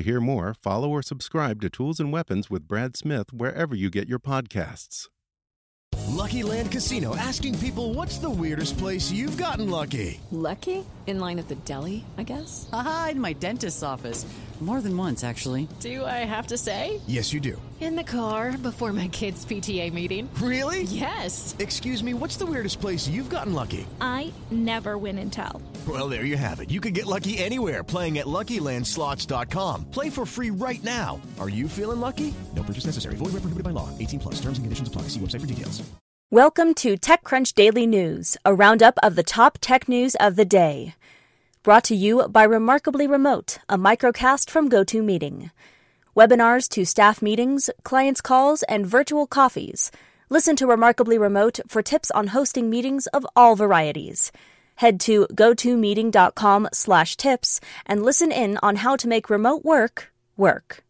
To hear more, follow or subscribe to Tools and Weapons with Brad Smith wherever you get your podcasts. Lucky Land Casino asking people what's the weirdest place you've gotten lucky? Lucky? In line at the deli, I guess? Aha, in my dentist's office. More than once, actually. Do I have to say? Yes, you do. In the car before my kids' PTA meeting. Really? Yes. Excuse me, what's the weirdest place you've gotten lucky? I never win and tell. Well, there you have it. You can get lucky anywhere playing at LuckyLandSlots.com. Play for free right now. Are you feeling lucky? No purchase necessary. Void where prohibited by law. 18 plus. Terms and conditions apply. See website for details. Welcome to TechCrunch Daily News, a roundup of the top tech news of the day. Brought to you by Remarkably Remote, a microcast from GoToMeeting. Webinars to staff meetings, clients' calls, and virtual coffees. Listen to Remarkably Remote for tips on hosting meetings of all varieties. Head to gotomeeting.com slash tips and listen in on how to make remote work work.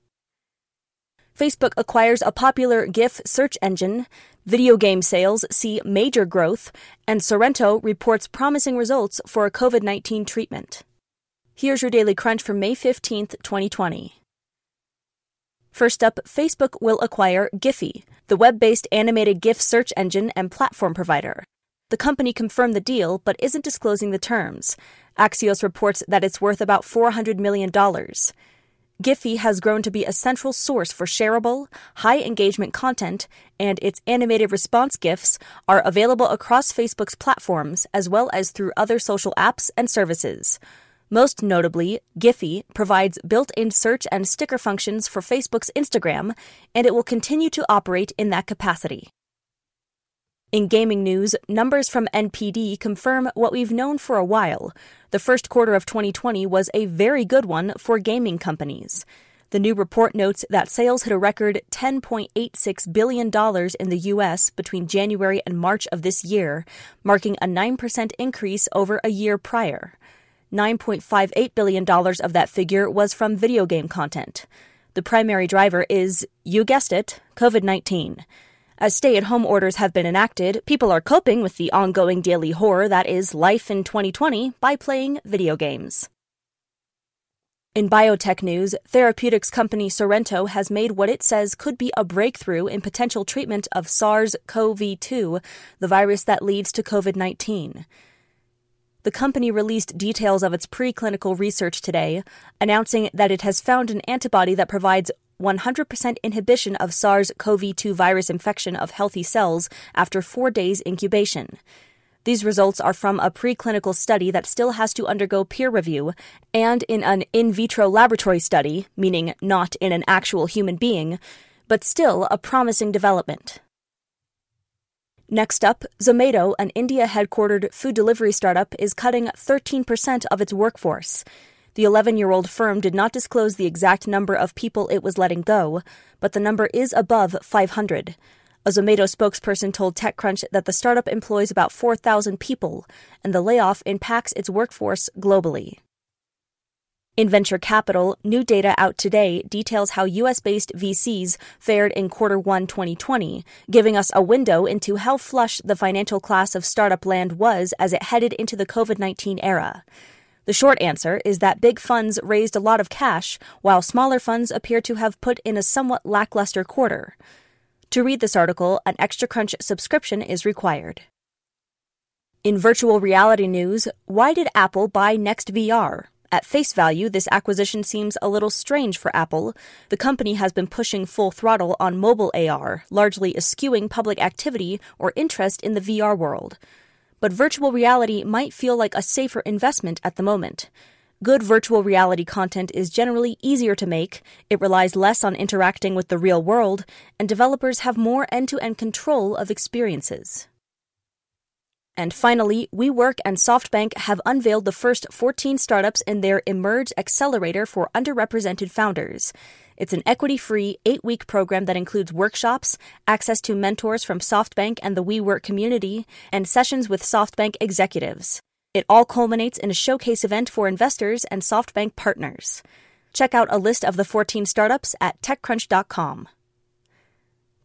Facebook acquires a popular GIF search engine, video game sales see major growth, and Sorrento reports promising results for a COVID 19 treatment. Here's your daily crunch for May 15th, 2020. First up, Facebook will acquire Giphy, the web based animated GIF search engine and platform provider. The company confirmed the deal but isn't disclosing the terms. Axios reports that it's worth about $400 million. Giphy has grown to be a central source for shareable, high engagement content, and its animated response GIFs are available across Facebook's platforms as well as through other social apps and services. Most notably, Giphy provides built in search and sticker functions for Facebook's Instagram, and it will continue to operate in that capacity. In gaming news, numbers from NPD confirm what we've known for a while. The first quarter of 2020 was a very good one for gaming companies. The new report notes that sales hit a record $10.86 billion in the U.S. between January and March of this year, marking a 9% increase over a year prior. $9.58 billion of that figure was from video game content. The primary driver is, you guessed it, COVID 19. As stay at home orders have been enacted, people are coping with the ongoing daily horror that is life in 2020 by playing video games. In biotech news, therapeutics company Sorrento has made what it says could be a breakthrough in potential treatment of SARS CoV 2, the virus that leads to COVID 19. The company released details of its preclinical research today, announcing that it has found an antibody that provides 100% inhibition of SARS CoV 2 virus infection of healthy cells after four days incubation. These results are from a preclinical study that still has to undergo peer review and in an in vitro laboratory study, meaning not in an actual human being, but still a promising development. Next up, Zomato, an India headquartered food delivery startup, is cutting 13% of its workforce. The 11 year old firm did not disclose the exact number of people it was letting go, but the number is above 500. A Zomato spokesperson told TechCrunch that the startup employs about 4,000 people, and the layoff impacts its workforce globally. In venture capital, new data out today details how US based VCs fared in quarter 1 2020, giving us a window into how flush the financial class of startup land was as it headed into the COVID 19 era. The short answer is that big funds raised a lot of cash, while smaller funds appear to have put in a somewhat lackluster quarter. To read this article, an Extra Crunch subscription is required. In virtual reality news, why did Apple buy NextVR? At face value, this acquisition seems a little strange for Apple. The company has been pushing full throttle on mobile AR, largely eschewing public activity or interest in the VR world. But virtual reality might feel like a safer investment at the moment. Good virtual reality content is generally easier to make, it relies less on interacting with the real world, and developers have more end to end control of experiences. And finally, WeWork and SoftBank have unveiled the first 14 startups in their Emerge Accelerator for underrepresented founders. It's an equity free, eight week program that includes workshops, access to mentors from SoftBank and the WeWork community, and sessions with SoftBank executives. It all culminates in a showcase event for investors and SoftBank partners. Check out a list of the 14 startups at TechCrunch.com.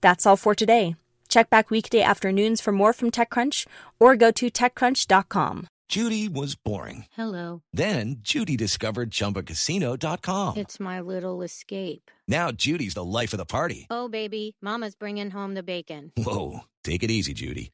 That's all for today. Check back weekday afternoons for more from TechCrunch or go to TechCrunch.com. Judy was boring. Hello. Then Judy discovered ChumbaCasino.com. It's my little escape. Now Judy's the life of the party. Oh, baby, Mama's bringing home the bacon. Whoa, take it easy, Judy.